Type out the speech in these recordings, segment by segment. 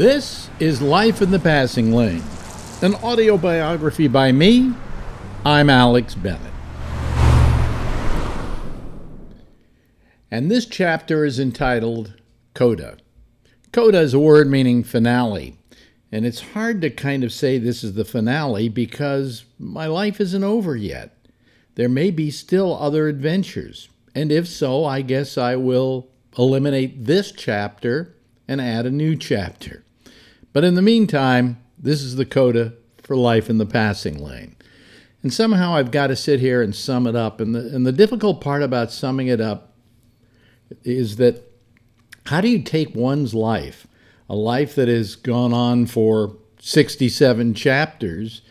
This is Life in the Passing Lane, an audio biography by me. I'm Alex Bennett. And this chapter is entitled Coda. Coda is a word meaning finale. And it's hard to kind of say this is the finale because my life isn't over yet. There may be still other adventures. And if so, I guess I will eliminate this chapter and add a new chapter. But in the meantime, this is the coda for life in the passing lane. And somehow I've got to sit here and sum it up. And the, and the difficult part about summing it up is that how do you take one's life, a life that has gone on for 67 chapters,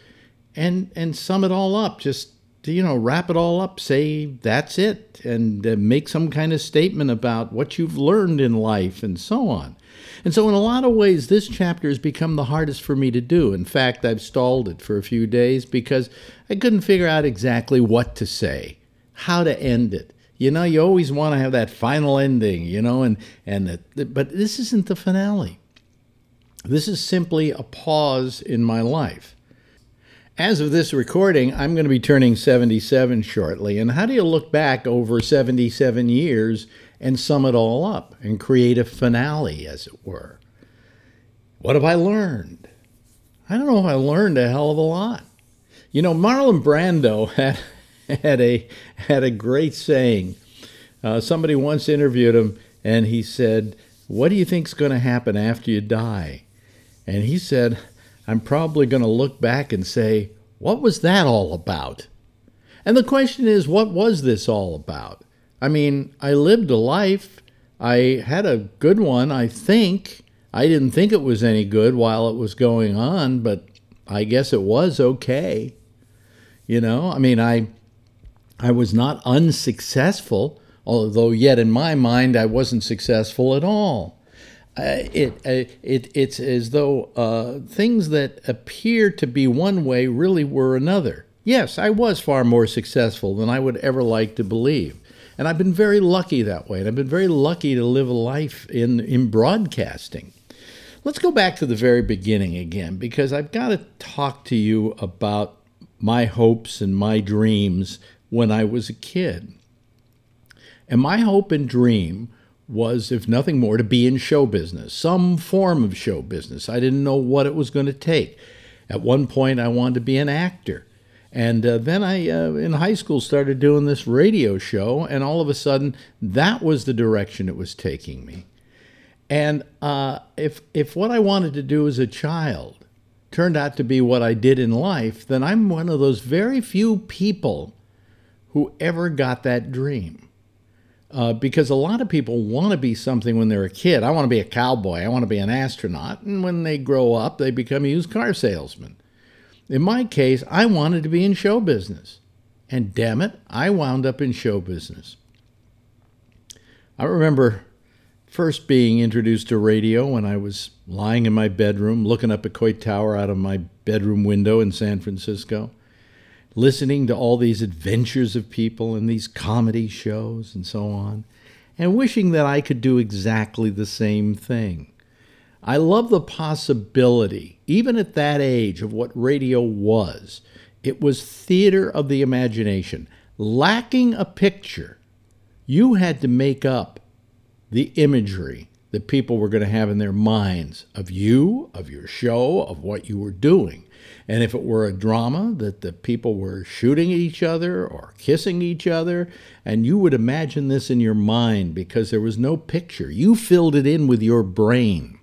and, and sum it all up? Just you know, wrap it all up, say that's it, and uh, make some kind of statement about what you've learned in life and so on. And so, in a lot of ways, this chapter has become the hardest for me to do. In fact, I've stalled it for a few days because I couldn't figure out exactly what to say, how to end it. You know, you always want to have that final ending, you know, and and the, but this isn't the finale. This is simply a pause in my life. As of this recording, I'm going to be turning 77 shortly. And how do you look back over 77 years and sum it all up and create a finale, as it were? What have I learned? I don't know if I learned a hell of a lot. You know, Marlon Brando had, had, a, had a great saying. Uh, somebody once interviewed him and he said, What do you think's going to happen after you die? And he said, I'm probably going to look back and say, what was that all about? And the question is, what was this all about? I mean, I lived a life. I had a good one, I think. I didn't think it was any good while it was going on, but I guess it was okay. You know, I mean, I I was not unsuccessful, although yet in my mind I wasn't successful at all it, uh, it it's as though uh, things that appear to be one way really were another. Yes, I was far more successful than I would ever like to believe. And I've been very lucky that way. And I've been very lucky to live a life in, in broadcasting. Let's go back to the very beginning again, because I've got to talk to you about my hopes and my dreams when I was a kid. And my hope and dream was, if nothing more, to be in show business, some form of show business. I didn't know what it was going to take. At one point, I wanted to be an actor. And uh, then I, uh, in high school, started doing this radio show, and all of a sudden, that was the direction it was taking me. And uh, if, if what I wanted to do as a child turned out to be what I did in life, then I'm one of those very few people who ever got that dream. Uh, because a lot of people want to be something when they're a kid. I want to be a cowboy. I want to be an astronaut. And when they grow up, they become used car salesmen. In my case, I wanted to be in show business. And damn it, I wound up in show business. I remember first being introduced to radio when I was lying in my bedroom looking up at Coit Tower out of my bedroom window in San Francisco listening to all these adventures of people and these comedy shows and so on, and wishing that I could do exactly the same thing. I love the possibility, even at that age, of what radio was. It was theater of the imagination. Lacking a picture, you had to make up the imagery that people were going to have in their minds of you, of your show, of what you were doing. And if it were a drama that the people were shooting each other or kissing each other, and you would imagine this in your mind because there was no picture, you filled it in with your brain.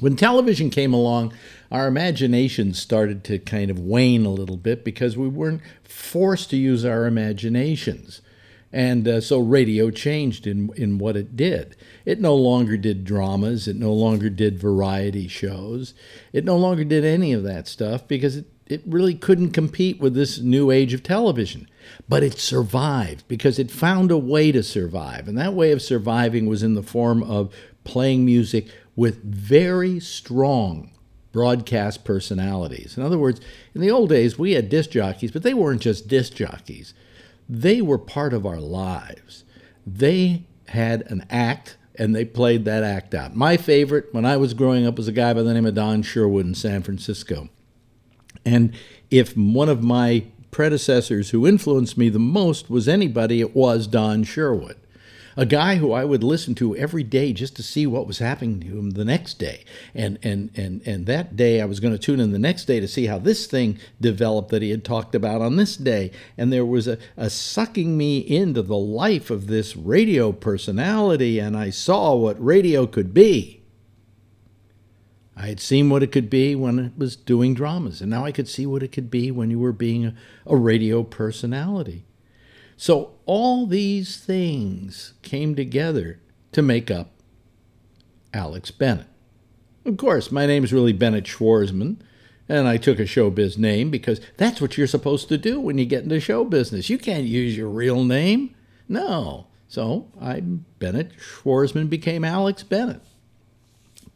When television came along, our imagination started to kind of wane a little bit because we weren't forced to use our imaginations. And uh, so radio changed in, in what it did. It no longer did dramas, it no longer did variety shows, it no longer did any of that stuff because it, it really couldn't compete with this new age of television. But it survived because it found a way to survive. And that way of surviving was in the form of playing music with very strong broadcast personalities. In other words, in the old days, we had disc jockeys, but they weren't just disc jockeys they were part of our lives. They had an act and they played that act out. My favorite when I was growing up was a guy by the name of Don Sherwood in San Francisco. And if one of my predecessors who influenced me the most was anybody, it was Don Sherwood a guy who I would listen to every day just to see what was happening to him the next day. And and and and that day I was going to tune in the next day to see how this thing developed that he had talked about on this day. And there was a, a sucking me into the life of this radio personality, and I saw what radio could be. I had seen what it could be when it was doing dramas, and now I could see what it could be when you were being a, a radio personality. So all these things came together to make up Alex Bennett. Of course, my name is really Bennett Schwarzman, and I took a showbiz name because that's what you're supposed to do when you get into show business. You can't use your real name. No. So I Bennett Schwarzman became Alex Bennett.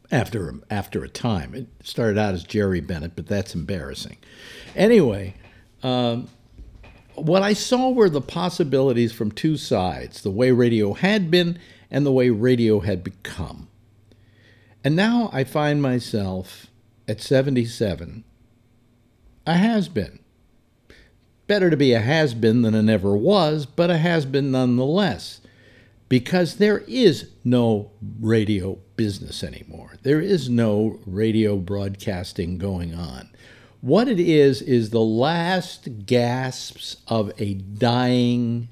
After after a time, it started out as Jerry Bennett, but that's embarrassing. Anyway, um, what I saw were the possibilities from two sides the way radio had been and the way radio had become. And now I find myself at 77 a has been. Better to be a has been than a never was, but a has been nonetheless. Because there is no radio business anymore. There is no radio broadcasting going on. What it is, is the last gasps of a dying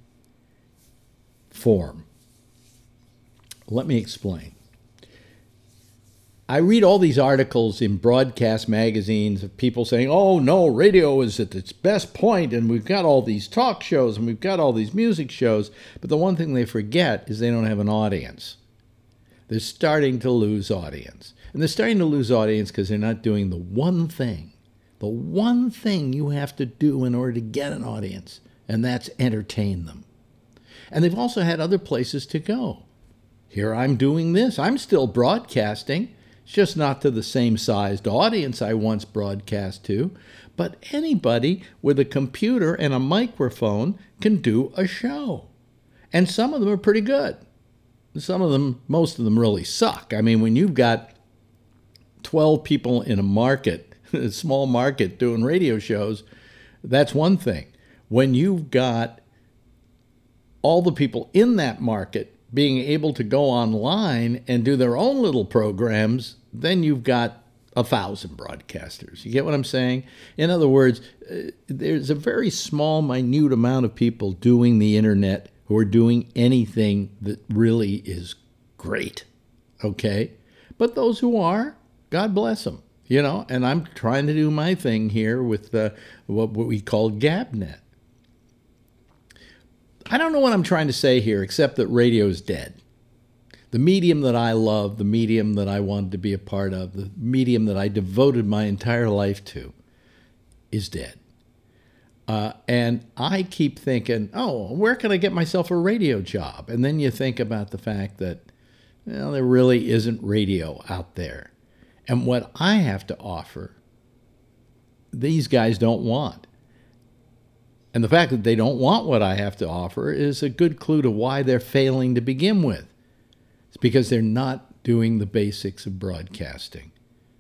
form. Let me explain. I read all these articles in broadcast magazines of people saying, oh no, radio is at its best point, and we've got all these talk shows and we've got all these music shows. But the one thing they forget is they don't have an audience. They're starting to lose audience. And they're starting to lose audience because they're not doing the one thing the one thing you have to do in order to get an audience, and that's entertain them. And they've also had other places to go. Here I'm doing this. I'm still broadcasting. It's just not to the same sized audience I once broadcast to. But anybody with a computer and a microphone can do a show. And some of them are pretty good. Some of them, most of them really suck. I mean, when you've got 12 people in a market small market doing radio shows, that's one thing. When you've got all the people in that market being able to go online and do their own little programs, then you've got a thousand broadcasters. You get what I'm saying? In other words, uh, there's a very small, minute amount of people doing the internet who are doing anything that really is great. Okay? But those who are, God bless them you know, and I'm trying to do my thing here with the, what, we call GabNet. I don't know what I'm trying to say here, except that radio is dead. The medium that I love, the medium that I wanted to be a part of, the medium that I devoted my entire life to, is dead. Uh, and I keep thinking, oh, where can I get myself a radio job? And then you think about the fact that, well, there really isn't radio out there. And what I have to offer, these guys don't want. And the fact that they don't want what I have to offer is a good clue to why they're failing to begin with. It's because they're not doing the basics of broadcasting.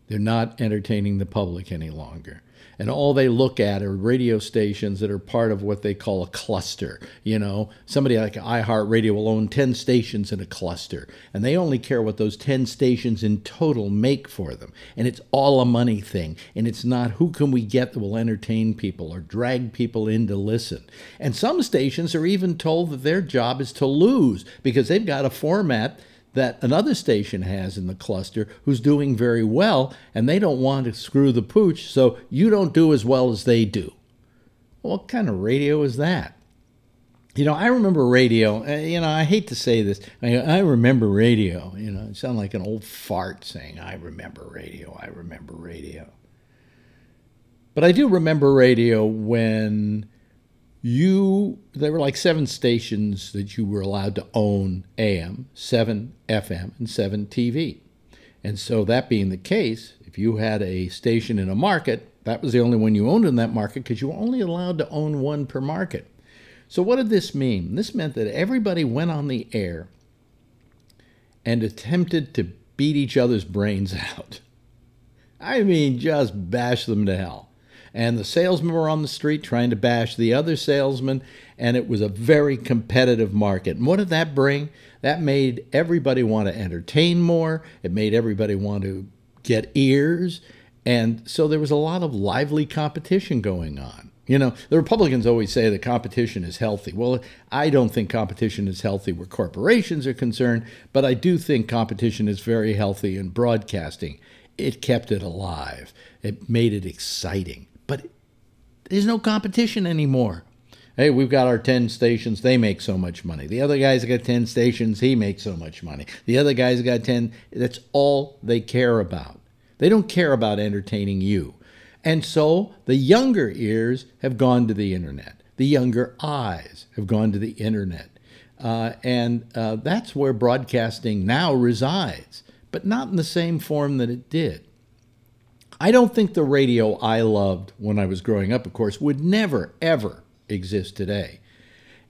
They're not entertaining the public any longer and all they look at are radio stations that are part of what they call a cluster. You know, somebody like iHeartRadio will own 10 stations in a cluster, and they only care what those 10 stations in total make for them. And it's all a money thing, and it's not who can we get that will entertain people or drag people in to listen. And some stations are even told that their job is to lose because they've got a format that another station has in the cluster who's doing very well, and they don't want to screw the pooch, so you don't do as well as they do. What kind of radio is that? You know, I remember radio. Uh, you know, I hate to say this. I, I remember radio. You know, it sounds like an old fart saying, I remember radio. I remember radio. But I do remember radio when you there were like seven stations that you were allowed to own AM, seven FM, and seven TV. And so that being the case, if you had a station in a market, that was the only one you owned in that market because you were only allowed to own one per market. So what did this mean? This meant that everybody went on the air and attempted to beat each other's brains out. I mean, just bash them to hell. And the salesmen were on the street trying to bash the other salesmen, and it was a very competitive market. And what did that bring? That made everybody want to entertain more, it made everybody want to get ears, and so there was a lot of lively competition going on. You know, the Republicans always say that competition is healthy. Well, I don't think competition is healthy where corporations are concerned, but I do think competition is very healthy in broadcasting. It kept it alive, it made it exciting. But there's no competition anymore. Hey, we've got our 10 stations, they make so much money. The other guy's got 10 stations, he makes so much money. The other guy's got 10. That's all they care about. They don't care about entertaining you. And so the younger ears have gone to the internet. The younger eyes have gone to the internet. Uh, and uh, that's where broadcasting now resides, but not in the same form that it did. I don't think the radio I loved when I was growing up, of course, would never, ever exist today.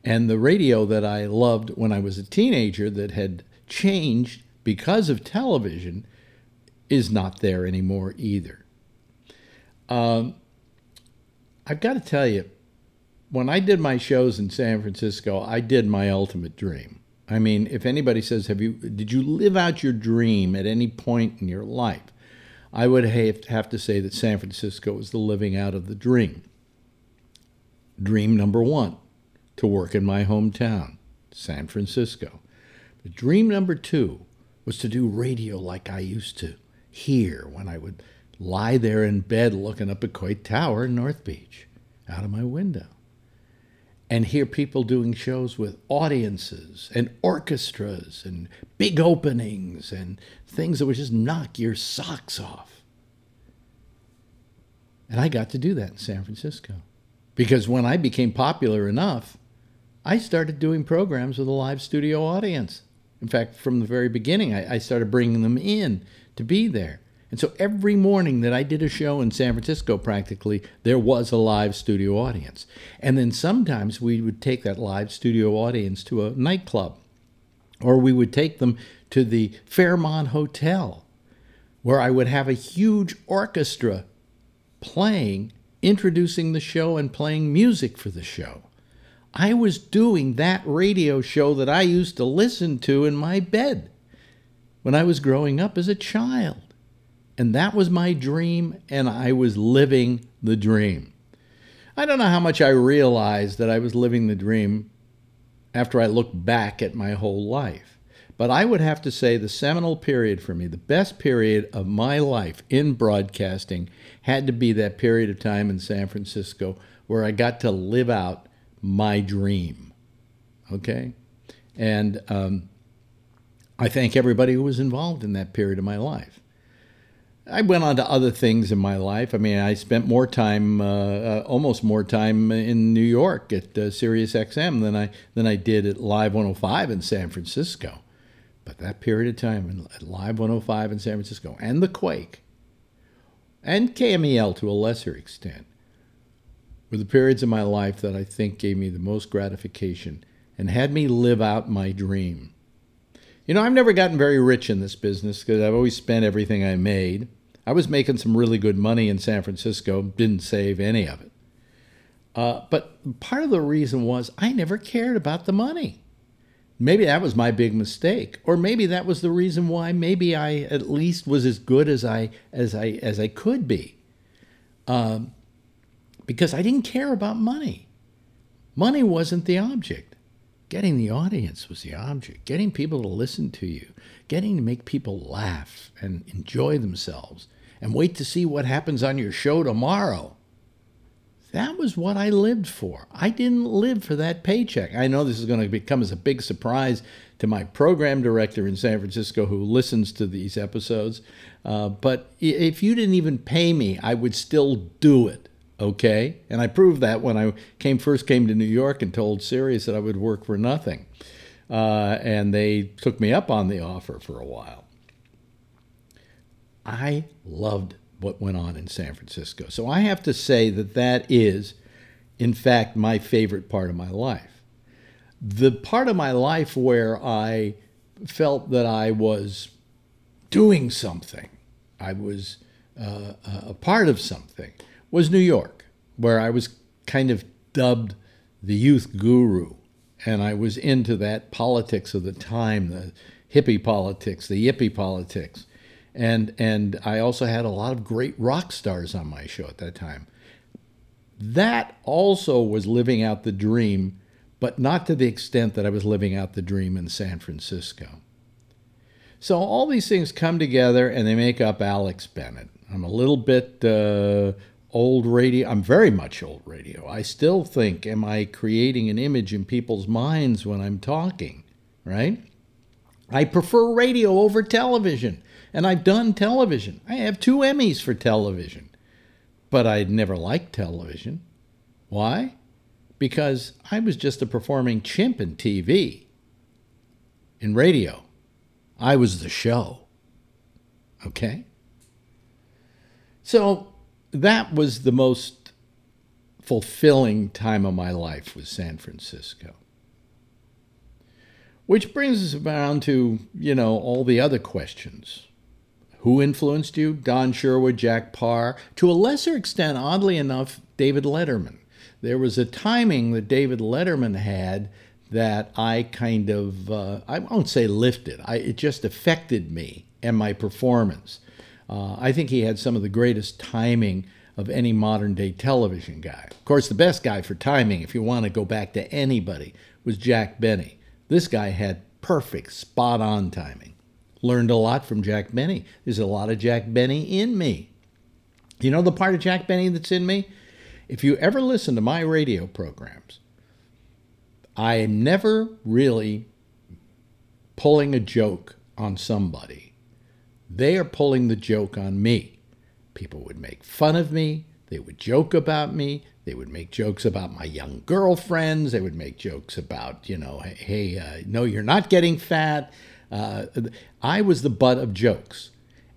And the radio that I loved when I was a teenager that had changed because of television is not there anymore either. Um, I've got to tell you, when I did my shows in San Francisco, I did my ultimate dream. I mean, if anybody says, "Have you? Did you live out your dream at any point in your life?" I would have to say that San Francisco was the living out of the dream. Dream number one: to work in my hometown, San Francisco. But dream number two was to do radio like I used to here when I would lie there in bed looking up at Coit Tower in North Beach out of my window and hear people doing shows with audiences and orchestras and big openings and things that would just knock your socks off. And I got to do that in San Francisco. Because when I became popular enough, I started doing programs with a live studio audience. In fact, from the very beginning, I, I started bringing them in to be there. And so every morning that I did a show in San Francisco, practically, there was a live studio audience. And then sometimes we would take that live studio audience to a nightclub, or we would take them to the Fairmont Hotel, where I would have a huge orchestra playing, introducing the show, and playing music for the show. I was doing that radio show that I used to listen to in my bed when I was growing up as a child. And that was my dream, and I was living the dream. I don't know how much I realized that I was living the dream after I looked back at my whole life. But I would have to say the seminal period for me, the best period of my life in broadcasting, had to be that period of time in San Francisco where I got to live out my dream. Okay? And um, I thank everybody who was involved in that period of my life. I went on to other things in my life. I mean, I spent more time, uh, uh, almost more time in New York at uh, Sirius XM than I than I did at Live 105 in San Francisco. But that period of time at Live 105 in San Francisco and the Quake and KMEL to a lesser extent were the periods of my life that I think gave me the most gratification and had me live out my dream. You know, I've never gotten very rich in this business because I've always spent everything I made. I was making some really good money in San Francisco, didn't save any of it. Uh, but part of the reason was I never cared about the money. Maybe that was my big mistake, or maybe that was the reason why maybe I at least was as good as I as I as I could be, um, because I didn't care about money. Money wasn't the object. Getting the audience was the object, getting people to listen to you, getting to make people laugh and enjoy themselves, and wait to see what happens on your show tomorrow. That was what I lived for. I didn't live for that paycheck. I know this is going to become as a big surprise to my program director in San Francisco who listens to these episodes. Uh, but if you didn't even pay me, I would still do it okay? And I proved that when I came first came to New York and told Sirius that I would work for nothing. Uh, and they took me up on the offer for a while. I loved what went on in San Francisco. So I have to say that that is, in fact, my favorite part of my life. The part of my life where I felt that I was doing something, I was uh, a part of something, was New York, where I was kind of dubbed the youth guru. And I was into that politics of the time, the hippie politics, the yippie politics. And, and I also had a lot of great rock stars on my show at that time. That also was living out the dream, but not to the extent that I was living out the dream in San Francisco. So all these things come together and they make up Alex Bennett. I'm a little bit uh, old radio. I'm very much old radio. I still think, am I creating an image in people's minds when I'm talking, right? I prefer radio over television, and I've done television. I have two Emmys for television, but I never liked television. Why? Because I was just a performing chimp in TV. In radio, I was the show. Okay? So that was the most fulfilling time of my life was San Francisco. Which brings us around to, you know, all the other questions. Who influenced you? Don Sherwood, Jack Paar, To a lesser extent, oddly enough, David Letterman. There was a timing that David Letterman had that I kind of, uh, I won't say lifted, I, it just affected me and my performance. Uh, I think he had some of the greatest timing of any modern day television guy. Of course, the best guy for timing, if you want to go back to anybody, was Jack Benny. This guy had perfect, spot on timing. Learned a lot from Jack Benny. There's a lot of Jack Benny in me. You know the part of Jack Benny that's in me? If you ever listen to my radio programs, I am never really pulling a joke on somebody they are pulling the joke on me. People would make fun of me. They would joke about me. They would make jokes about my young girlfriends. They would make jokes about, you know, hey, uh, no, you're not getting fat. Uh, I was the butt of jokes.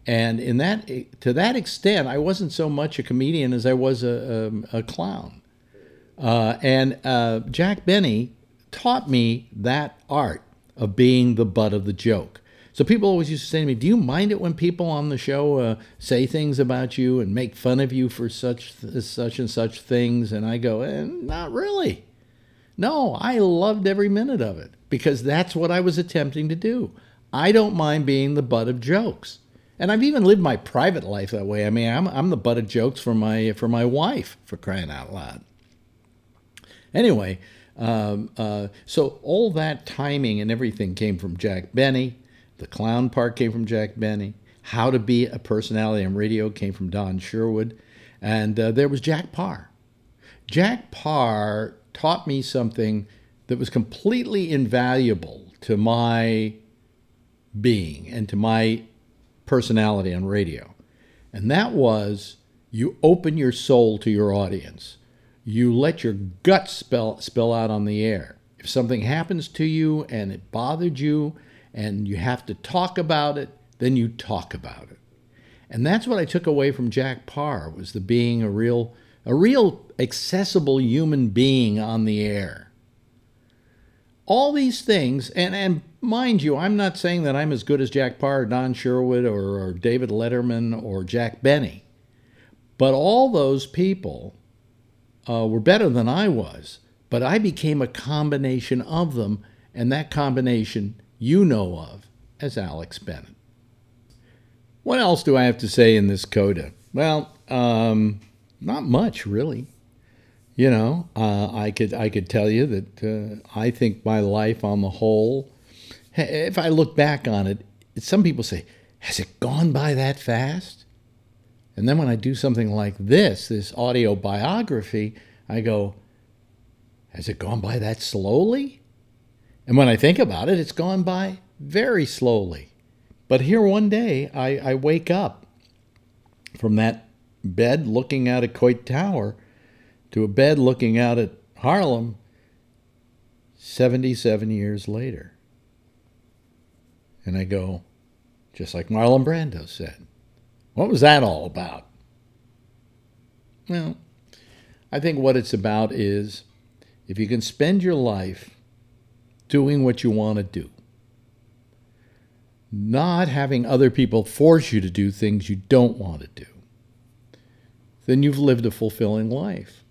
And in that, to that extent, I wasn't so much a comedian as I was a, a, a clown. Uh, and uh, Jack Benny taught me that art of being the butt of the joke. So people always used to say to me, "Do you mind it when people on the show uh, say things about you and make fun of you for such such and such things?" And I go, eh, "Not really. No, I loved every minute of it because that's what I was attempting to do. I don't mind being the butt of jokes." And I've even lived my private life that way. I mean, I'm, I'm the butt of jokes for my for my wife for crying out loud. Anyway, um, uh, so all that timing and everything came from Jack Benny. The clown part came from Jack Benny. How to be a personality on radio came from Don Sherwood. And uh, there was Jack Paar. Jack Paar taught me something that was completely invaluable to my being and to my personality on radio. And that was you open your soul to your audience. You let your guts spill, spill out on the air. If something happens to you and it bothered you, and you have to talk about it, then you talk about it. And that's what I took away from Jack Paar was the being a real a real accessible human being on the air. All these things, and, and mind you, I'm not saying that I'm as good as Jack Paar, or Don Sherwood, or, or David Letterman, or Jack Benny, but all those people uh, were better than I was. But I became a combination of them, and that combination you know of as Alex Bennett. What else do I have to say in this coda? Well, um, not much really. You know, uh, I could I could tell you that uh, I think my life on the whole, if I look back on it, some people say, "Has it gone by that fast?" And then when I do something like this, this audio biography, I go, "Has it gone by that slowly?" And when I think about it, it's gone by very slowly. But here one day, I, I wake up from that bed looking out at Coit Tower to a bed looking out at Harlem 77 years later. And I go, just like Marlon Brando said, what was that all about? Well, I think what it's about is if you can spend your life doing what you want to do. not having other people force you to do things you don't want to do, then you've lived a fulfilling life.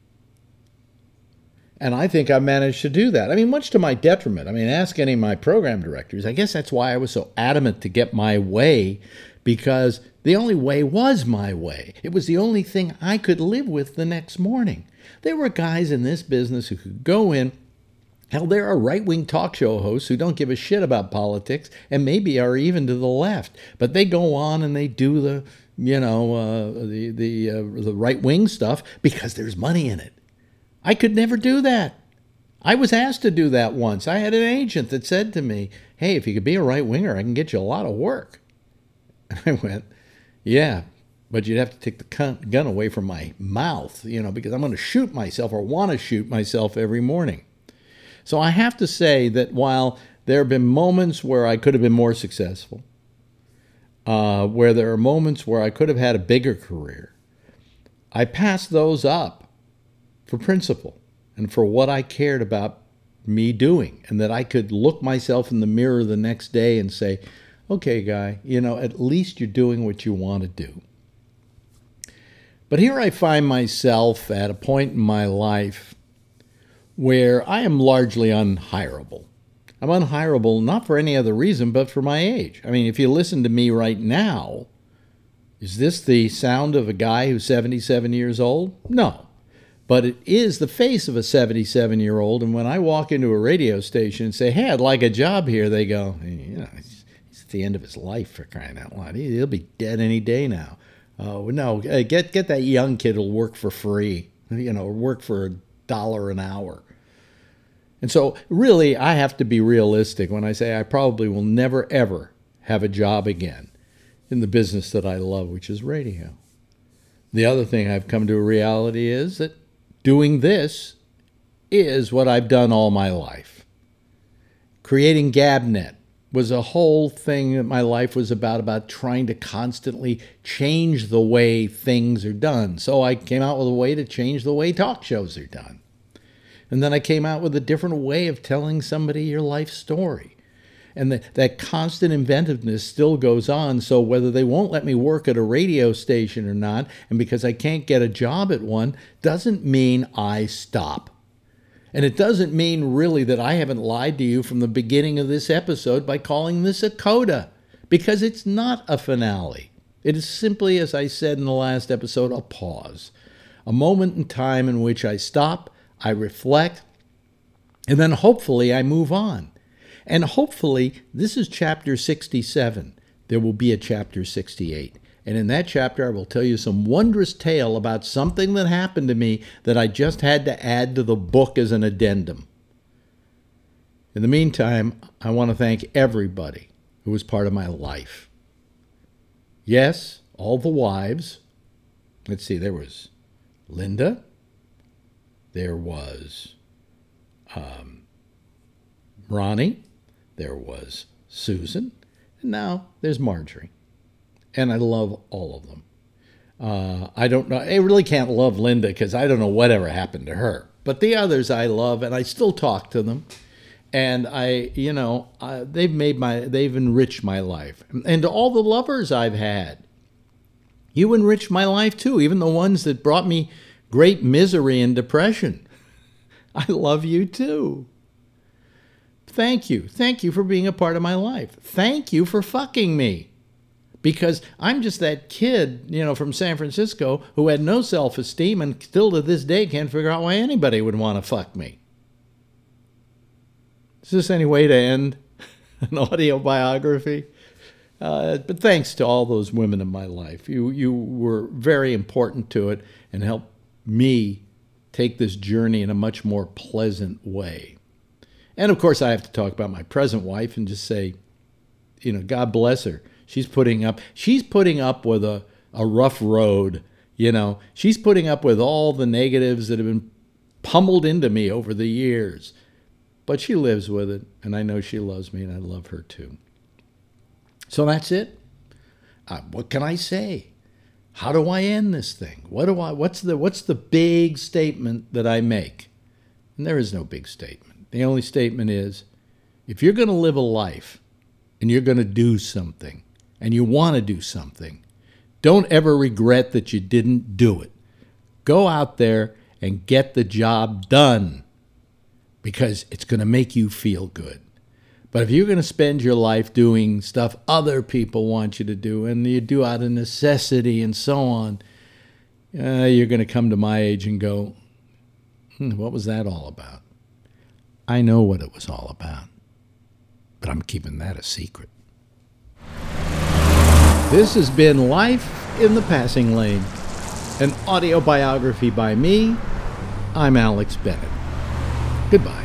And I think I managed to do that. I mean, much to my detriment. I mean, ask any of my program directors. I guess that's why I was so adamant to get my way, because the only way was my way. It was the only thing I could live with the next morning. There were guys in this business who could go in. Hell, there are right wing talk show hosts who don't give a shit about politics and maybe are even to the left, but they go on and they do the, you know, uh, the the uh, the right wing stuff because there's money in it. I could never do that. I was asked to do that once. I had an agent that said to me, Hey, if you could be a right winger, I can get you a lot of work. And I went, Yeah, but you'd have to take the gun away from my mouth, you know, because I'm going to shoot myself or want to shoot myself every morning. So I have to say that while there have been moments where I could have been more successful, uh, where there are moments where I could have had a bigger career, I passed those up for principle and for what I cared about me doing, and that I could look myself in the mirror the next day and say, okay, guy, you know, at least you're doing what you want to do. But here I find myself at a point in my life where I am largely unhirable. I'm unhirable not for any other reason but for my age. I mean, if you listen to me right now, is this the sound of a guy who's 77 years old? No but it is the face of a 77 year old. And when I walk into a radio station and say, Hey, I'd like a job here, they go, You know, he's, at the end of his life for crying out loud. He, will be dead any day now. Oh, uh, no, get, get that young kid who'll work for free, you know, work for a dollar an hour. And so, really, I have to be realistic when I say I probably will never, ever have a job again in the business that I love, which is radio. The other thing I've come to a reality is that doing this is what I've done all my life. Creating GabNet was a whole thing that my life was about, about trying to constantly change the way things are done. So I came out with a way to change the way talk shows are done. And then I came out with a different way of telling somebody your life story and the, that constant inventiveness still goes on. So whether they won't let me work at a radio station or not, and because I can't get a job at one, doesn't mean I stop. And it doesn't mean really that I haven't lied to you from the beginning of this episode by calling this a coda, because it's not a finale. It is simply, as I said in the last episode, a pause, a moment in time in which I stop, I reflect, and then hopefully I move on. And hopefully, this is chapter 67. There will be a chapter 68. And in that chapter, I will tell you some wondrous tale about something that happened to me that I just had to add to the book as an addendum. In the meantime, I want to thank everybody who was part of my life. Yes, all the wives. Let's see, there was Linda. There was um, Ronnie there was Susan, and now there's Marjorie. And I love all of them. Uh, I don't know. I really can't love Linda because I don't know whatever happened to her. But the others I love, and I still talk to them. And I, you know, they've made my, they've enriched my life. And to all the lovers I've had, you enriched my life too, even the ones that brought me great misery and depression. I love you too. Thank you. Thank you for being a part of my life. Thank you for fucking me. Because I'm just that kid, you know, from San Francisco who had no self esteem and still to this day can't figure out why anybody would want to fuck me. Is this any way to end an audio biography? Uh, but thanks to all those women in my life. You, you were very important to it and helped me take this journey in a much more pleasant way. And of course, I have to talk about my present wife and just say, you know, God bless her. She's putting up. She's putting up with a a rough road. You know, she's putting up with all the negatives that have been pummeled into me over the years. But she lives with it, and I know she loves me, and I love her too. So that's it. Uh, what can I say? How do I end this thing? What do I? What's the What's the big statement that I make? And there is no big statement. The only statement is if you're going to live a life and you're going to do something and you want to do something, don't ever regret that you didn't do it. Go out there and get the job done because it's going to make you feel good. But if you're going to spend your life doing stuff other people want you to do and you do out of necessity and so on, uh, you're going to come to my age and go, hmm, what was that all about? I know what it was all about, but I'm keeping that a secret. This has been Life in the Passing Lane, an audio biography by me. I'm Alex Bennett. Goodbye.